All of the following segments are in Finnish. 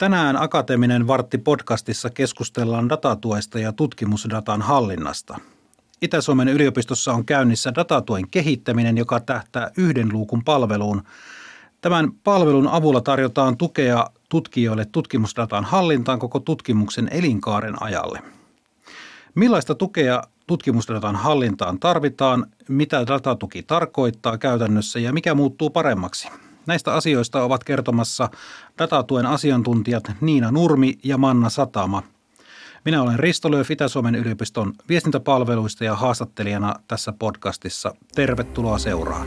Tänään Akateeminen Vartti podcastissa keskustellaan datatuesta ja tutkimusdatan hallinnasta. Itä-Suomen yliopistossa on käynnissä datatuen kehittäminen, joka tähtää yhden luukun palveluun. Tämän palvelun avulla tarjotaan tukea tutkijoille tutkimusdatan hallintaan koko tutkimuksen elinkaaren ajalle. Millaista tukea tutkimusdatan hallintaan tarvitaan, mitä datatuki tarkoittaa käytännössä ja mikä muuttuu paremmaksi? Näistä asioista ovat kertomassa datatuen asiantuntijat Niina Nurmi ja Manna Satama. Minä olen Risto Lööf Itä-Suomen yliopiston viestintäpalveluista ja haastattelijana tässä podcastissa. Tervetuloa seuraan.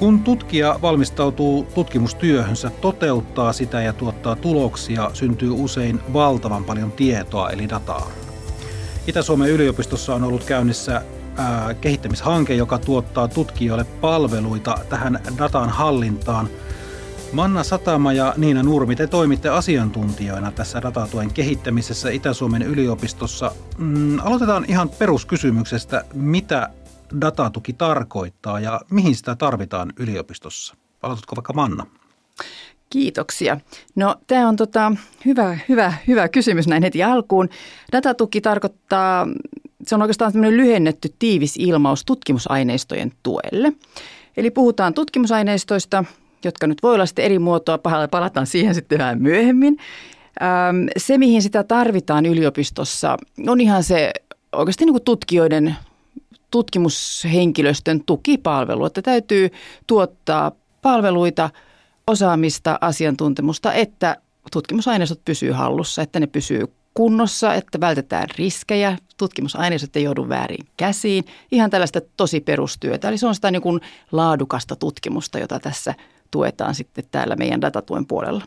Kun tutkija valmistautuu tutkimustyöhönsä, toteuttaa sitä ja tuottaa tuloksia, syntyy usein valtavan paljon tietoa eli dataa. Itä-Suomen yliopistossa on ollut käynnissä ää, kehittämishanke, joka tuottaa tutkijoille palveluita tähän datan hallintaan. Manna Satama ja Niina Nurmi, te toimitte asiantuntijoina tässä datatuen kehittämisessä Itä-Suomen yliopistossa. Mm, aloitetaan ihan peruskysymyksestä, mitä datatuki tarkoittaa ja mihin sitä tarvitaan yliopistossa? Aloitatko vaikka Manna? Kiitoksia. No tämä on tota, hyvä, hyvä, hyvä kysymys näin heti alkuun. Datatuki tarkoittaa, se on oikeastaan lyhennetty tiivis ilmaus tutkimusaineistojen tuelle. Eli puhutaan tutkimusaineistoista, jotka nyt voi olla sitten eri muotoa, palataan siihen sitten vähän myöhemmin. Se, mihin sitä tarvitaan yliopistossa, on ihan se oikeasti niin kuin tutkijoiden tutkimushenkilöstön tukipalvelu, että täytyy tuottaa palveluita, osaamista, asiantuntemusta, että tutkimusaineistot pysyy hallussa, että ne pysyy kunnossa, että vältetään riskejä, tutkimusaineistot ei joudu väärin käsiin. Ihan tällaista tosi perustyötä. Eli se on sitä niin kuin laadukasta tutkimusta, jota tässä tuetaan sitten täällä meidän datatuen puolella.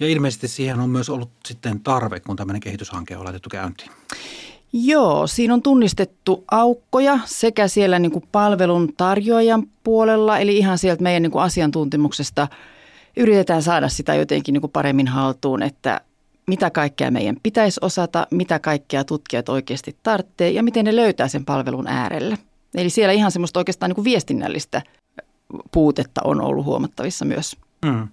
Ja ilmeisesti siihen on myös ollut sitten tarve, kun tämmöinen kehityshanke on laitettu käyntiin. Joo, siinä on tunnistettu aukkoja sekä siellä niin kuin palvelun tarjoajan puolella, eli ihan sieltä meidän niin kuin asiantuntemuksesta yritetään saada sitä jotenkin niin kuin paremmin haltuun, että mitä kaikkea meidän pitäisi osata, mitä kaikkea tutkijat oikeasti tarvitsee ja miten ne löytää sen palvelun äärelle. Eli siellä ihan semmoista oikeastaan niin kuin viestinnällistä puutetta on ollut huomattavissa myös. Mm.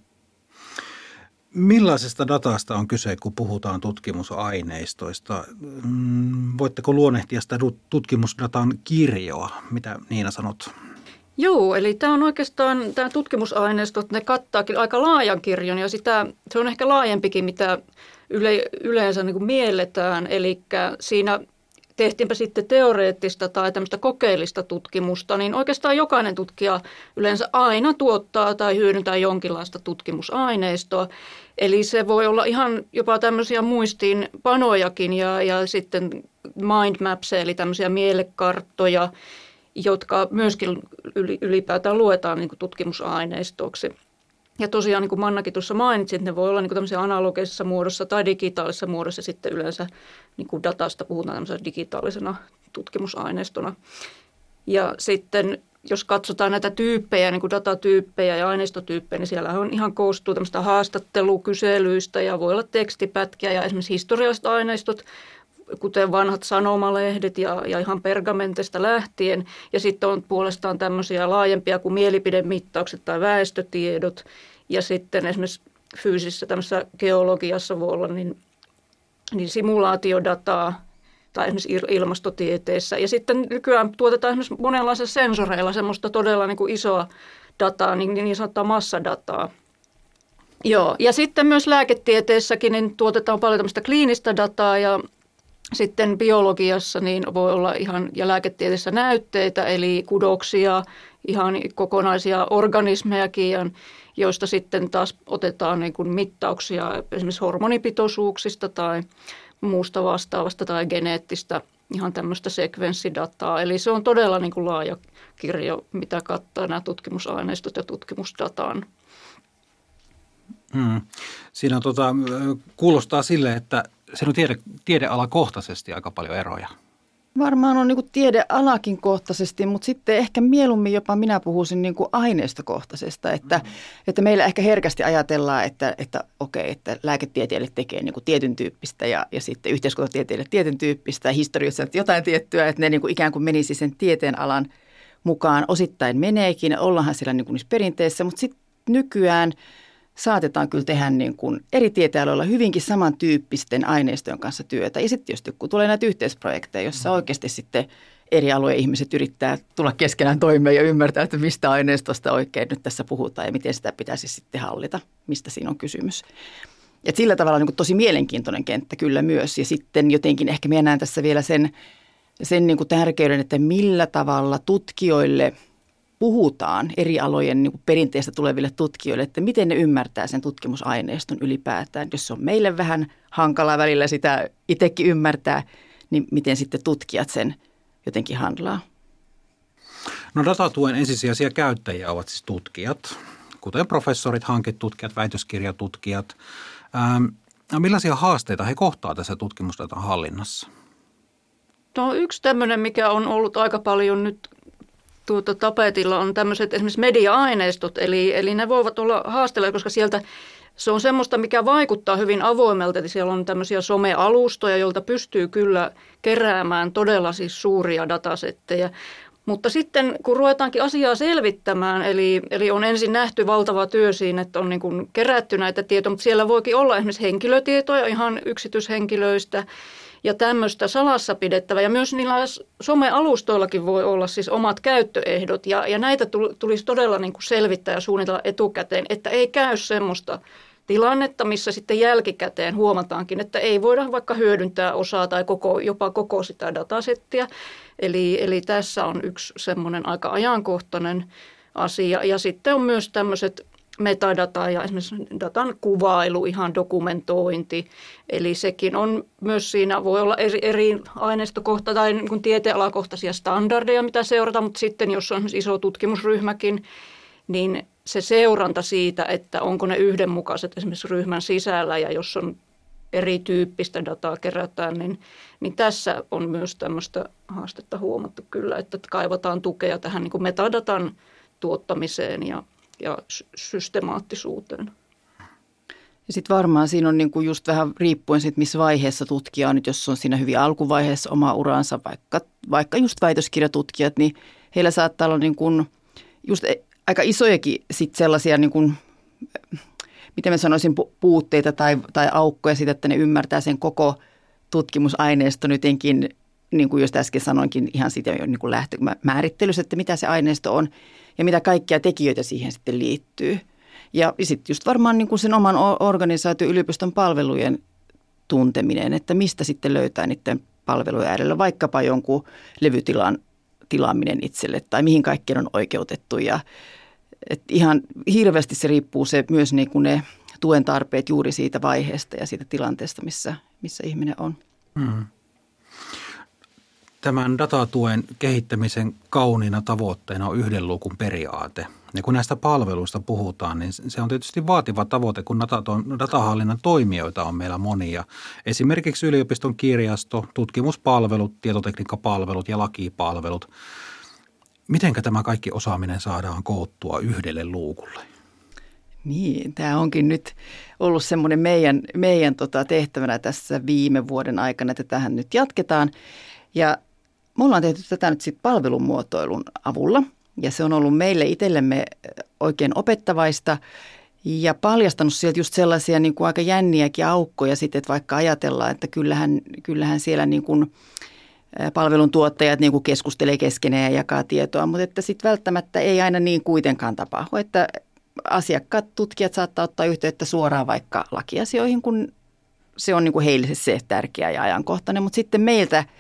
Millaisesta datasta on kyse, kun puhutaan tutkimusaineistoista? Mm, voitteko luonnehtia sitä tutkimusdatan kirjoa? Mitä Niina sanot? Joo, eli tämä on oikeastaan, tämä tutkimusaineistot, ne kattaakin aika laajan kirjon ja sitä, se on ehkä laajempikin, mitä yle, yleensä niin kuin mielletään. Eli siinä tehtiinpä sitten teoreettista tai tämmöistä kokeellista tutkimusta, niin oikeastaan jokainen tutkija yleensä aina tuottaa tai hyödyntää jonkinlaista tutkimusaineistoa. Eli se voi olla ihan jopa tämmöisiä muistiinpanojakin ja, ja sitten maps, eli tämmöisiä mielekarttoja, jotka myöskin ylipäätään luetaan niin tutkimusaineistoksi. Ja tosiaan niin kuin Mannakin tuossa mainitsi, että ne voi olla niin kuin analogisessa muodossa tai digitaalisessa muodossa. Sitten yleensä niin kuin datasta puhutaan tämmöisenä digitaalisena tutkimusaineistona. Ja sitten jos katsotaan näitä tyyppejä, niin kuin datatyyppejä ja aineistotyyppejä, niin siellä on ihan koostuu tämmöistä haastattelukyselyistä ja voi olla tekstipätkiä ja esimerkiksi historialliset aineistot, kuten vanhat sanomalehdet ja, ja ihan pergamentista lähtien. Ja sitten on puolestaan tämmöisiä laajempia kuin mielipidemittaukset tai väestötiedot. Ja sitten esimerkiksi fyysisessä tämmöisessä geologiassa voi olla niin, niin simulaatiodataa tai esimerkiksi ilmastotieteessä. Ja sitten nykyään tuotetaan esimerkiksi monenlaisilla sensoreilla semmoista todella niin kuin isoa dataa, niin, niin sanottua massadataa. Joo, ja sitten myös lääketieteessäkin niin tuotetaan paljon tämmöistä kliinistä dataa ja sitten biologiassa niin voi olla ihan, ja lääketieteessä näytteitä, eli kudoksia, ihan kokonaisia organismejakin, joista sitten taas otetaan niin kuin mittauksia esimerkiksi hormonipitoisuuksista tai muusta vastaavasta tai geneettistä ihan tämmöistä sekvenssidataa. Eli se on todella niin kuin laaja kirjo, mitä kattaa nämä tutkimusaineistot ja tutkimusdataan. Hmm. Siinä on, tota, kuulostaa sille, että se on tiede, tiedealakohtaisesti aika paljon eroja. Varmaan on niin tiedealakin kohtaisesti, mutta sitten ehkä mieluummin jopa minä puhuisin niin kuin aineistokohtaisesta, että, mm. että meillä ehkä herkästi ajatellaan, että, että okei, että lääketieteelle tekee niin kuin tietyn tyyppistä ja, ja sitten yhteiskuntatieteelle tietyn tyyppistä ja historiassa jotain tiettyä, että ne niin kuin ikään kuin menisi sen tieteen alan mukaan. Osittain meneekin, ollaanhan siellä niin kuin niissä perinteissä, mutta sitten nykyään – saatetaan kyllä tehdä niin kuin eri tieteenaloilla hyvinkin samantyyppisten aineistojen kanssa työtä. Ja sitten tietysti kun tulee näitä yhteisprojekteja, joissa mm. oikeasti sitten eri alueen ihmiset yrittää tulla keskenään toimeen ja ymmärtää, että mistä aineistosta oikein nyt tässä puhutaan ja miten sitä pitäisi sitten hallita, mistä siinä on kysymys. Et sillä tavalla niin kuin tosi mielenkiintoinen kenttä kyllä myös. Ja sitten jotenkin ehkä minä näen tässä vielä sen, sen niin kuin tärkeyden, että millä tavalla tutkijoille – puhutaan eri alojen niin kuin perinteistä tuleville tutkijoille, että miten ne ymmärtää sen tutkimusaineiston ylipäätään. Jos se on meille vähän hankalaa välillä sitä itsekin ymmärtää, niin miten sitten tutkijat sen jotenkin handlaa? No datatuen ensisijaisia käyttäjiä ovat siis tutkijat, kuten professorit, hankitutkijat, väitöskirjatutkijat. Ähm, no millaisia haasteita he kohtaa tässä tutkimusdatan hallinnassa? No yksi tämmöinen, mikä on ollut aika paljon nyt tuota, tapetilla on tämmöiset esimerkiksi media-aineistot, eli, eli ne voivat olla haasteella, koska sieltä se on semmoista, mikä vaikuttaa hyvin avoimelta, eli siellä on tämmöisiä somealustoja, joilta pystyy kyllä keräämään todella siis suuria datasetteja. Mutta sitten kun ruvetaankin asiaa selvittämään, eli, eli on ensin nähty valtava työ siinä, että on niin kuin kerätty näitä tietoja, mutta siellä voikin olla esimerkiksi henkilötietoja ihan yksityishenkilöistä, ja tämmöistä salassa pidettävä. Ja myös niillä somealustoillakin voi olla siis omat käyttöehdot ja, ja näitä tulisi todella niin kuin selvittää ja suunnitella etukäteen, että ei käy semmoista tilannetta, missä sitten jälkikäteen huomataankin, että ei voida vaikka hyödyntää osaa tai koko, jopa koko sitä datasettia. Eli, eli tässä on yksi semmoinen aika ajankohtainen asia. Ja sitten on myös tämmöiset metadataa ja esimerkiksi datan kuvailu, ihan dokumentointi. Eli sekin on myös siinä, voi olla eri, eri aineistokohta tai niin kuin tieteenalakohtaisia standardeja, mitä seurata, mutta sitten jos on iso tutkimusryhmäkin, niin se seuranta siitä, että onko ne yhdenmukaiset esimerkiksi ryhmän sisällä ja jos on erityyppistä dataa kerätään, niin, niin tässä on myös tämmöistä haastetta huomattu kyllä, että kaivataan tukea tähän niin kuin metadatan tuottamiseen ja ja systemaattisuuteen. Ja sitten varmaan siinä on niinku just vähän riippuen siitä, missä vaiheessa tutkija on nyt, jos on siinä hyvin alkuvaiheessa oma uransa, vaikka, vaikka just väitöskirjatutkijat, niin heillä saattaa olla niinku just e, aika isojakin sit sellaisia, niinku, miten mä sanoisin, puutteita tai, tai aukkoja siitä, että ne ymmärtää sen koko tutkimusaineiston jotenkin, niin kuin just äsken sanoinkin, ihan siitä jo niin lähtömäärittelyssä, että mitä se aineisto on ja mitä kaikkia tekijöitä siihen sitten liittyy. Ja sitten just varmaan niin kuin sen oman organisaation yliopiston palvelujen tunteminen, että mistä sitten löytää niiden palvelujen äärellä vaikkapa jonkun levytilan tilaaminen itselle tai mihin kaikkeen on oikeutettu. Ja, et ihan hirveästi se riippuu se, myös niin kuin ne tuen tarpeet juuri siitä vaiheesta ja siitä tilanteesta, missä, missä ihminen on. Hmm tämän datatuen kehittämisen kauniina tavoitteena on yhden luukun periaate. Ja kun näistä palveluista puhutaan, niin se on tietysti vaativa tavoite, kun datahallinnan toimijoita on meillä monia. Esimerkiksi yliopiston kirjasto, tutkimuspalvelut, tietotekniikkapalvelut ja lakipalvelut. Mitenkä tämä kaikki osaaminen saadaan koottua yhdelle luukulle? Niin, tämä onkin nyt ollut semmoinen meidän, meidän tota tehtävänä tässä viime vuoden aikana, että tähän nyt jatketaan. Ja me ollaan tehty tätä nyt sitten palvelumuotoilun avulla ja se on ollut meille itsellemme oikein opettavaista ja paljastanut sieltä just sellaisia niin kuin aika jänniäkin aukkoja sitten, että vaikka ajatellaan, että kyllähän, kyllähän siellä niin kuin palveluntuottajat niin kuin keskustelee keskenään ja jakaa tietoa, mutta että sitten välttämättä ei aina niin kuitenkaan tapahdu, että asiakkaat, tutkijat saattaa ottaa yhteyttä suoraan vaikka lakiasioihin, kun se on niin kuin heille se tärkeä ja ajankohtainen, mutta sitten meiltä –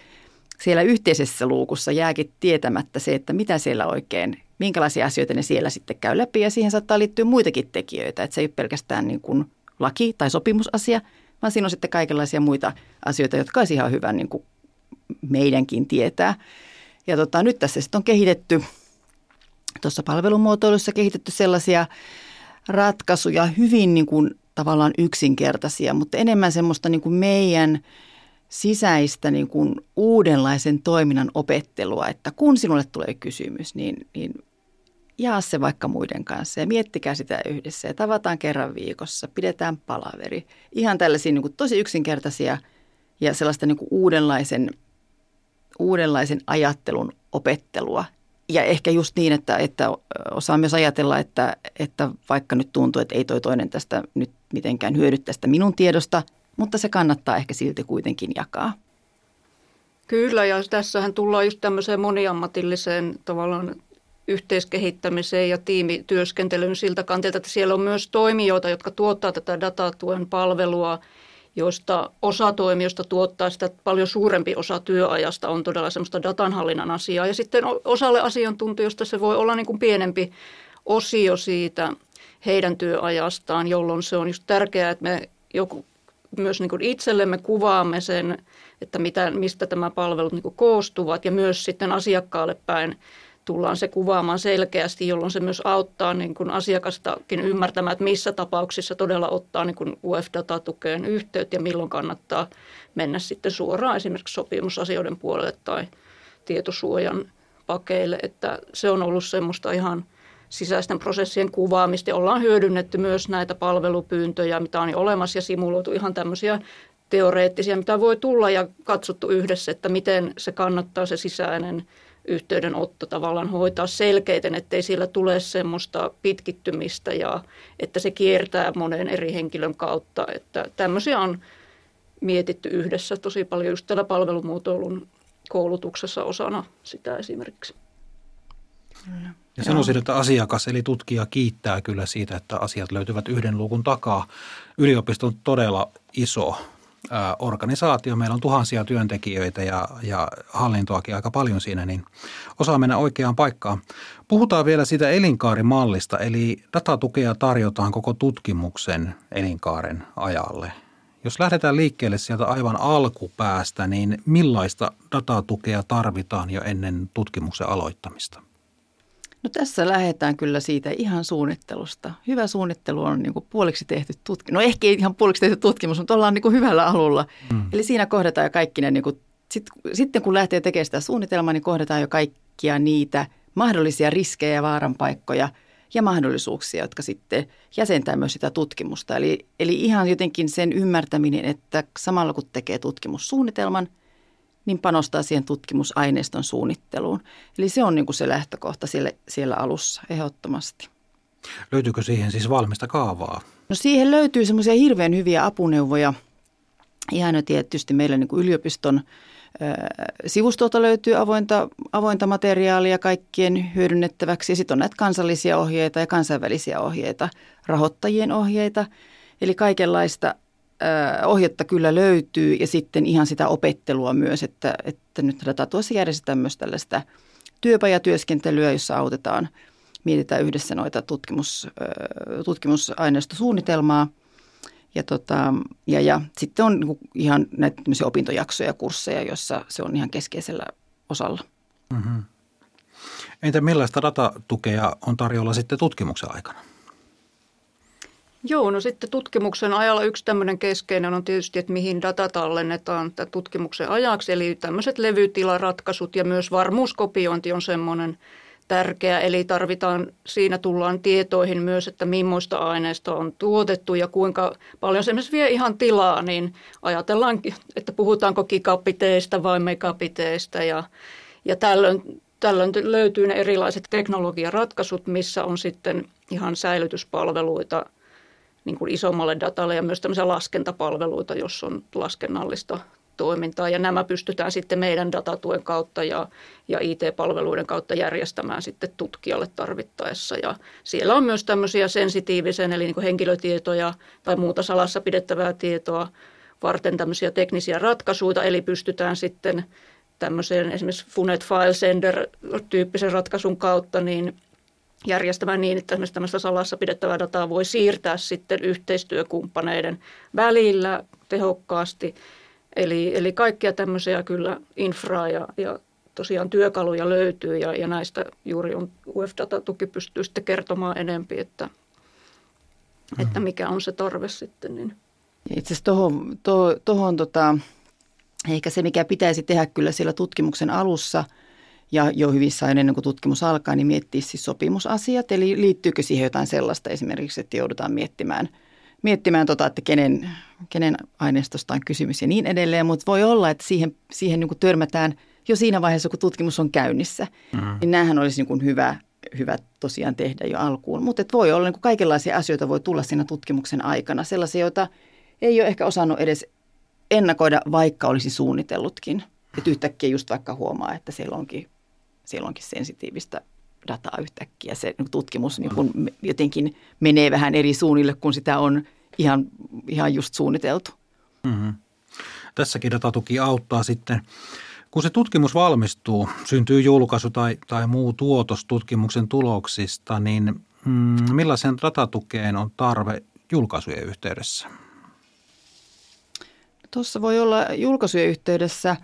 siellä yhteisessä luukussa jääkin tietämättä se, että mitä siellä oikein, minkälaisia asioita ne siellä sitten käy läpi ja siihen saattaa liittyä muitakin tekijöitä, että se ei ole pelkästään niin kuin laki- tai sopimusasia, vaan siinä on sitten kaikenlaisia muita asioita, jotka olisi ihan hyvä niin kuin meidänkin tietää. Ja tota, nyt tässä sitten on kehitetty, tuossa palvelumuotoilussa kehitetty sellaisia ratkaisuja, hyvin niin kuin tavallaan yksinkertaisia, mutta enemmän semmoista niin kuin meidän – sisäistä niin kuin uudenlaisen toiminnan opettelua, että kun sinulle tulee kysymys, niin, niin jaa se vaikka muiden kanssa ja miettikää sitä yhdessä ja tavataan kerran viikossa, pidetään palaveri. Ihan tällaisia niin kuin tosi yksinkertaisia ja sellaista niin kuin uudenlaisen, uudenlaisen ajattelun opettelua. Ja ehkä just niin, että, että osaa myös ajatella, että, että vaikka nyt tuntuu, että ei toi toinen tästä nyt mitenkään hyödy tästä minun tiedosta, mutta se kannattaa ehkä silti kuitenkin jakaa. Kyllä, ja tässähän tullaan just tämmöiseen moniammatilliseen tavallaan yhteiskehittämiseen ja tiimityöskentelyyn siltä kantilta, että siellä on myös toimijoita, jotka tuottaa tätä datatuen palvelua, joista osa toimijoista tuottaa sitä paljon suurempi osa työajasta on todella semmoista datanhallinnan asiaa. Ja sitten osalle asiantuntijoista se voi olla niin kuin pienempi osio siitä heidän työajastaan, jolloin se on just tärkeää, että me joku, myös niin kuin itsellemme kuvaamme sen, että mitä, mistä tämä palvelut niin kuin koostuvat ja myös sitten asiakkaalle päin tullaan se kuvaamaan selkeästi, jolloin se myös auttaa niin kuin asiakastakin ymmärtämään, että missä tapauksissa todella ottaa niin UF-datatukeen yhteyttä ja milloin kannattaa mennä sitten suoraan esimerkiksi sopimusasioiden puolelle tai tietosuojan pakeille. Että se on ollut semmoista ihan sisäisten prosessien kuvaamista ja ollaan hyödynnetty myös näitä palvelupyyntöjä, mitä on jo olemassa ja simuloitu ihan tämmöisiä teoreettisia, mitä voi tulla ja katsottu yhdessä, että miten se kannattaa se sisäinen yhteydenotto tavallaan hoitaa selkeiten, ettei sillä tule semmoista pitkittymistä ja että se kiertää monen eri henkilön kautta. Että tämmöisiä on mietitty yhdessä tosi paljon just tällä palvelumuotoilun koulutuksessa osana sitä esimerkiksi. Ja sanoisin, että asiakas eli tutkija kiittää kyllä siitä, että asiat löytyvät yhden luukun takaa. Yliopisto on todella iso organisaatio. Meillä on tuhansia työntekijöitä ja, ja hallintoakin aika paljon siinä, niin osaa mennä oikeaan paikkaan. Puhutaan vielä siitä elinkaarimallista, eli datatukea tarjotaan koko tutkimuksen elinkaaren ajalle. Jos lähdetään liikkeelle sieltä aivan alkupäästä, niin millaista datatukea tarvitaan jo ennen tutkimuksen aloittamista? No tässä lähdetään kyllä siitä ihan suunnittelusta. Hyvä suunnittelu on niin puoliksi tehty tutkimus. No ehkä ei ihan puoliksi tehty tutkimus, mutta ollaan niin hyvällä alulla. Mm. Eli siinä kohdataan jo kaikki ne, niin kuin, sit, sitten kun lähtee tekemään sitä suunnitelmaa, niin kohdataan jo kaikkia niitä mahdollisia riskejä ja vaaranpaikkoja ja mahdollisuuksia, jotka sitten jäsentää myös sitä tutkimusta. Eli, eli ihan jotenkin sen ymmärtäminen, että samalla kun tekee tutkimussuunnitelman – niin panostaa siihen tutkimusaineiston suunnitteluun. Eli se on niin kuin se lähtökohta siellä, siellä alussa ehdottomasti. Löytyykö siihen siis valmista kaavaa? No siihen löytyy semmoisia hirveän hyviä apuneuvoja. Ihan jo tietysti meillä niin kuin yliopiston sivustolta löytyy avointa, avointa materiaalia kaikkien hyödynnettäväksi. Sitten on näitä kansallisia ohjeita ja kansainvälisiä ohjeita, rahoittajien ohjeita. Eli kaikenlaista ohjetta kyllä löytyy ja sitten ihan sitä opettelua myös, että, että nyt tätä tuossa järjestetään myös tällaista työpajatyöskentelyä, jossa autetaan, mietitään yhdessä noita tutkimus, tutkimusaineistosuunnitelmaa. Ja, tota, ja, ja sitten on niinku ihan näitä opintojaksoja ja kursseja, joissa se on ihan keskeisellä osalla. Mm-hmm. Entä millaista datatukea on tarjolla sitten tutkimuksen aikana? Joo, no sitten tutkimuksen ajalla yksi tämmöinen keskeinen on tietysti, että mihin data tallennetaan tutkimuksen ajaksi. Eli tämmöiset levytilaratkaisut ja myös varmuuskopiointi on semmoinen tärkeä. Eli tarvitaan, siinä tullaan tietoihin myös, että millaista aineista on tuotettu ja kuinka paljon se vie ihan tilaa. Niin ajatellaan, että puhutaanko gigabiteista vai megabiteista ja, ja tällöin Tällöin löytyy ne erilaiset teknologiaratkaisut, missä on sitten ihan säilytyspalveluita – niin kuin isommalle datalle ja myös tämmöisiä laskentapalveluita, jos on laskennallista toimintaa. Ja nämä pystytään sitten meidän datatuen kautta ja, ja IT-palveluiden kautta järjestämään sitten tutkijalle tarvittaessa. Ja siellä on myös tämmöisiä sensitiivisen, eli niin kuin henkilötietoja tai muuta salassa pidettävää tietoa varten tämmöisiä teknisiä ratkaisuja, eli pystytään sitten tämmöisen esimerkiksi Funet File Sender-tyyppisen ratkaisun kautta niin järjestämään niin, että esimerkiksi tämmöistä salassa pidettävää dataa voi siirtää sitten yhteistyökumppaneiden välillä tehokkaasti. Eli, eli kaikkia tämmöisiä kyllä infraa ja, ja tosiaan työkaluja löytyy ja, ja näistä juuri on UF-datatuki pystyy sitten kertomaan enempi, että, mm-hmm. että mikä on se tarve sitten. Niin. Itse asiassa tuohon, tuohon tota, Ehkä se, mikä pitäisi tehdä kyllä siellä tutkimuksen alussa ja jo hyvissä ajoin ennen kuin tutkimus alkaa, niin miettiä siis sopimusasiat. Eli liittyykö siihen jotain sellaista esimerkiksi, että joudutaan miettimään, miettimään tota, että kenen, kenen aineistosta on kysymys ja niin edelleen. Mutta voi olla, että siihen, siihen niin kuin törmätään jo siinä vaiheessa, kun tutkimus on käynnissä. Mm-hmm. Niin näähän olisi niin kuin hyvä, hyvä tosiaan tehdä jo alkuun. Mutta voi olla niin kuin kaikenlaisia asioita voi tulla siinä tutkimuksen aikana. Sellaisia, joita ei ole ehkä osannut edes ennakoida, vaikka olisi suunnitellutkin. Että yhtäkkiä just vaikka huomaa, että siellä onkin, siellä onkin sensitiivistä dataa yhtäkkiä. Se tutkimus niin kun jotenkin menee vähän eri suunnille, kun sitä on ihan, ihan just suunniteltu. Mm-hmm. Tässäkin datatuki auttaa sitten. Kun se tutkimus valmistuu, syntyy julkaisu tai, tai muu tuotos tutkimuksen tuloksista, niin mm, millaisen datatukeen on tarve julkaisujen yhteydessä? Tuossa voi olla julkaisujen yhteydessä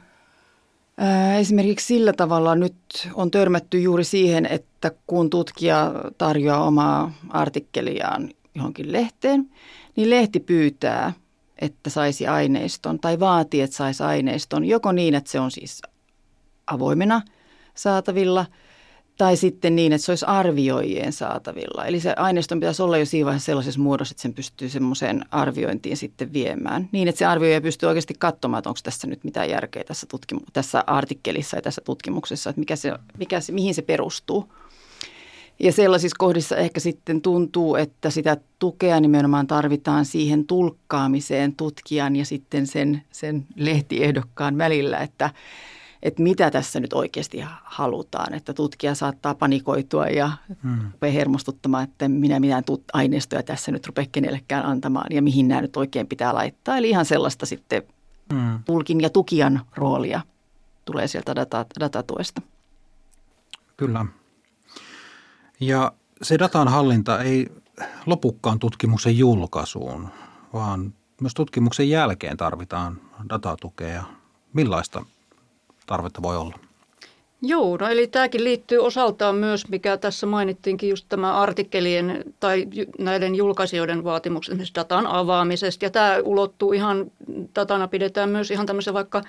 esimerkiksi sillä tavalla nyt on törmätty juuri siihen, että kun tutkija tarjoaa omaa artikkeliaan johonkin lehteen, niin lehti pyytää, että saisi aineiston tai vaatii, että saisi aineiston joko niin, että se on siis avoimena saatavilla – tai sitten niin, että se olisi arvioijien saatavilla. Eli se aineiston pitäisi olla jo siinä vaiheessa sellaisessa muodossa, että sen pystyy semmoiseen arviointiin sitten viemään. Niin, että se arvioija pystyy oikeasti katsomaan, että onko tässä nyt mitään järkeä tässä, tutkimu- tässä artikkelissa ja tässä tutkimuksessa, että mikä se, mikä se, mihin se perustuu. Ja sellaisissa kohdissa ehkä sitten tuntuu, että sitä tukea nimenomaan tarvitaan siihen tulkkaamiseen tutkijan ja sitten sen, sen lehtiehdokkaan välillä, että – että mitä tässä nyt oikeasti halutaan. Että tutkija saattaa panikoitua ja hmm. rupeaa hermostuttamaan, että minä mitään aineistoja tässä nyt rupea kenellekään antamaan ja mihin nämä nyt oikein pitää laittaa. Eli ihan sellaista sitten hmm. tulkin ja tukijan roolia tulee sieltä data, datatuesta. Kyllä. Ja se datan hallinta ei lopukkaan tutkimuksen julkaisuun, vaan myös tutkimuksen jälkeen tarvitaan datatukea. Millaista tarvetta voi olla? Joo, no eli tämäkin liittyy osaltaan myös, mikä tässä mainittiinkin, just tämä artikkelien tai näiden julkaisijoiden vaatimukset esimerkiksi datan avaamisesta. Ja tämä ulottuu ihan, datana pidetään myös ihan tämmöisen vaikka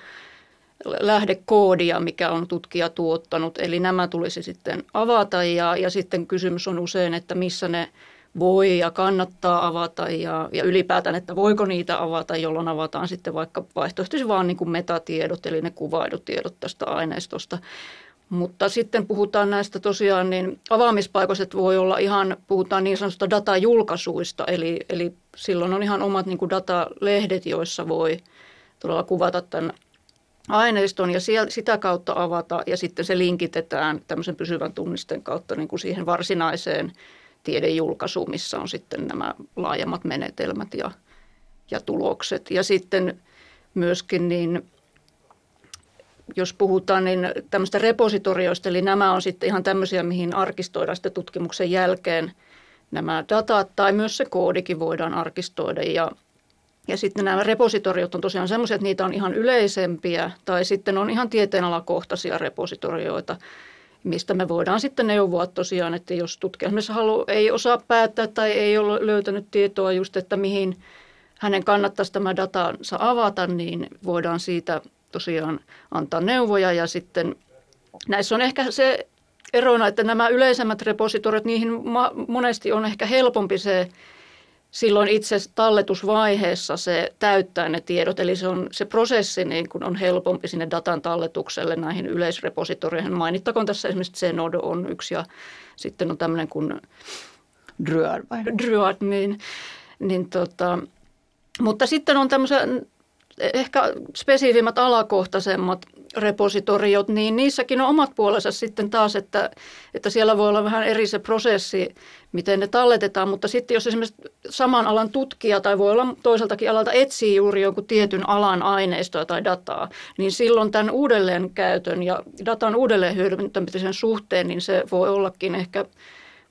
lähdekoodia, mikä on tutkija tuottanut. Eli nämä tulisi sitten avata ja, ja sitten kysymys on usein, että missä ne voi ja kannattaa avata ja, ja ylipäätään, että voiko niitä avata, jolloin avataan sitten vaikka vaihtoehtoisesti vaan niin kuin metatiedot, eli ne kuvaidut tiedot tästä aineistosta. Mutta sitten puhutaan näistä tosiaan, niin avaamispaikoista voi olla ihan, puhutaan niin sanotusta datajulkaisuista, eli, eli silloin on ihan omat niin kuin datalehdet, joissa voi todella kuvata tämän aineiston ja siellä, sitä kautta avata ja sitten se linkitetään tämmöisen pysyvän tunnisten kautta niin kuin siihen varsinaiseen tiedejulkaisu, missä on sitten nämä laajemmat menetelmät ja, ja tulokset. Ja sitten myöskin niin, jos puhutaan niin tämmöistä repositorioista, eli nämä on sitten ihan tämmöisiä, mihin arkistoidaan sitten tutkimuksen jälkeen nämä datat, tai myös se koodikin voidaan arkistoida. Ja, ja sitten nämä repositoriot on tosiaan semmoisia, että niitä on ihan yleisempiä, tai sitten on ihan tieteenalakohtaisia repositorioita, mistä me voidaan sitten neuvoa tosiaan, että jos tutkija halu, ei osaa päättää tai ei ole löytänyt tietoa just, että mihin hänen kannattaisi tämä datansa avata, niin voidaan siitä tosiaan antaa neuvoja. Ja sitten näissä on ehkä se erona, että nämä yleisemmät repositoriot, niihin monesti on ehkä helpompi se silloin itse talletusvaiheessa se täyttää ne tiedot, eli se, on, se prosessi niin kun on helpompi sinne datan talletukselle näihin yleisrepositorioihin. Mainittakoon tässä esimerkiksi Zenodo on yksi ja sitten on tämmöinen kuin Druad, vai? Druad niin, niin tota, mutta sitten on tämmöisiä ehkä spesifimmät alakohtaisemmat repositoriot, niin niissäkin on omat puolensa sitten taas, että, että siellä voi olla vähän eri se prosessi, miten ne talletetaan, mutta sitten jos esimerkiksi saman alan tutkija tai voi olla toiseltakin alalta etsii juuri jonkun tietyn alan aineistoa tai dataa, niin silloin tämän uudelleenkäytön ja datan uudelleen hyödyntämisen suhteen, niin se voi ollakin ehkä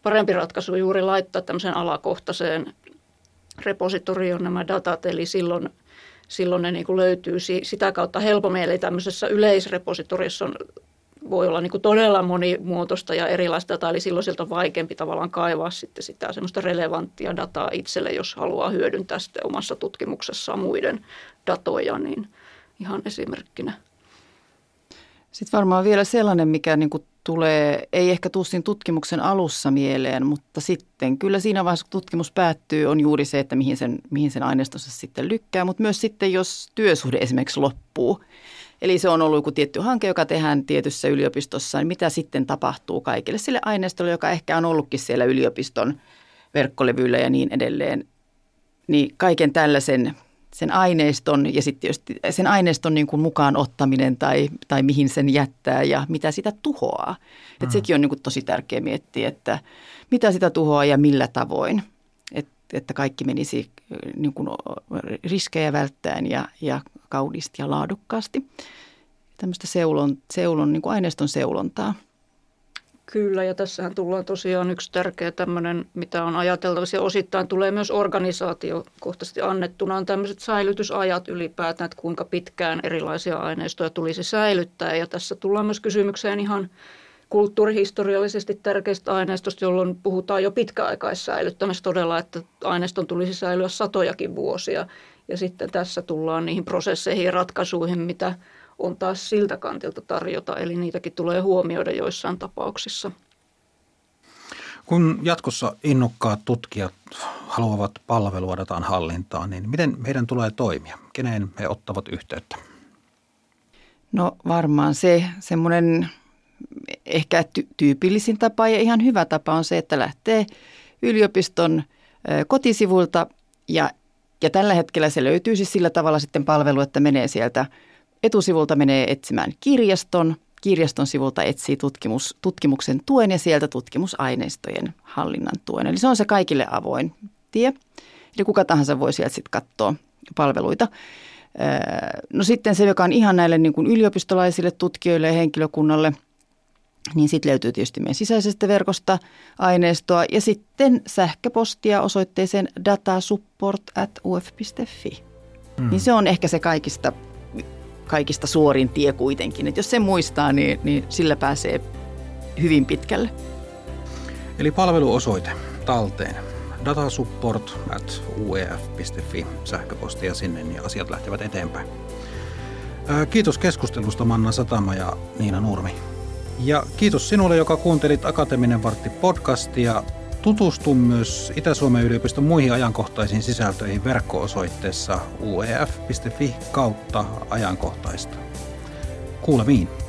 parempi ratkaisu juuri laittaa tämmöiseen alakohtaiseen repositorioon nämä datat, eli silloin – silloin ne niin kuin löytyy sitä kautta helpommin. Eli tämmöisessä yleisrepositoriossa on, voi olla niin kuin todella monimuotoista ja erilaista dataa, eli silloin sieltä on vaikeampi tavallaan kaivaa sitten sitä semmoista relevanttia dataa itselle, jos haluaa hyödyntää sitten omassa tutkimuksessaan muiden datoja, niin, ihan esimerkkinä. Sitten varmaan vielä sellainen, mikä niin kuin tulee, ei ehkä tule siinä tutkimuksen alussa mieleen, mutta sitten kyllä siinä vaiheessa, kun tutkimus päättyy, on juuri se, että mihin sen, mihin sen aineistonsa sitten lykkää, mutta myös sitten, jos työsuhde esimerkiksi loppuu. Eli se on ollut joku tietty hanke, joka tehdään tietyssä yliopistossa, niin mitä sitten tapahtuu kaikille sille aineistolle, joka ehkä on ollutkin siellä yliopiston verkkolevyillä ja niin edelleen. Niin kaiken tällaisen sen aineiston ja sitten sen aineiston niin kuin mukaan ottaminen tai, tai mihin sen jättää ja mitä sitä tuhoaa. Mm. Et sekin on niin kuin tosi tärkeä miettiä, että mitä sitä tuhoaa ja millä tavoin. Et, että kaikki menisi niin kuin riskejä välttäen ja, ja kauniisti ja laadukkaasti. Tämmöistä seulon, seulon niin kuin aineiston seulontaa. Kyllä, ja tässähän tullaan tosiaan yksi tärkeä tämmöinen, mitä on ajateltava, ja osittain tulee myös organisaatiokohtaisesti annettuna, on tämmöiset säilytysajat ylipäätään, että kuinka pitkään erilaisia aineistoja tulisi säilyttää, ja tässä tullaan myös kysymykseen ihan kulttuurihistoriallisesti tärkeistä aineistosta, jolloin puhutaan jo pitkäaikaissäilyttämistä todella, että aineiston tulisi säilyä satojakin vuosia, ja sitten tässä tullaan niihin prosesseihin ja ratkaisuihin, mitä on taas siltä kantilta tarjota, eli niitäkin tulee huomioida joissain tapauksissa. Kun jatkossa innokkaat tutkijat haluavat palvelua datan hallintaan, niin miten heidän tulee toimia? Keneen he ottavat yhteyttä? No varmaan se semmoinen ehkä ty- tyypillisin tapa ja ihan hyvä tapa on se, että lähtee yliopiston kotisivulta ja, ja tällä hetkellä se löytyy siis sillä tavalla sitten palvelu, että menee sieltä – etusivulta menee etsimään kirjaston, kirjaston sivulta etsii tutkimus, tutkimuksen tuen ja sieltä tutkimusaineistojen hallinnan tuen. Eli se on se kaikille avoin tie. Eli kuka tahansa voi sieltä sitten katsoa palveluita. No sitten se, joka on ihan näille niin kuin yliopistolaisille tutkijoille ja henkilökunnalle, niin sitten löytyy tietysti meidän sisäisestä verkosta aineistoa ja sitten sähköpostia osoitteeseen datasupport at uf.fi. Mm. Niin se on ehkä se kaikista kaikista suorin tie kuitenkin. Et jos se muistaa, niin, niin sillä pääsee hyvin pitkälle. Eli palveluosoite talteen datasupport at uef.fi sähköpostia sinne, niin asiat lähtevät eteenpäin. Kiitos keskustelusta Manna Satama ja Niina Nurmi. Ja kiitos sinulle, joka kuuntelit Akateeminen vartti podcastia. Tutustu myös Itä-Suomen yliopiston muihin ajankohtaisiin sisältöihin verkko-osoitteessa uef.fi kautta ajankohtaista. Kuulemiin.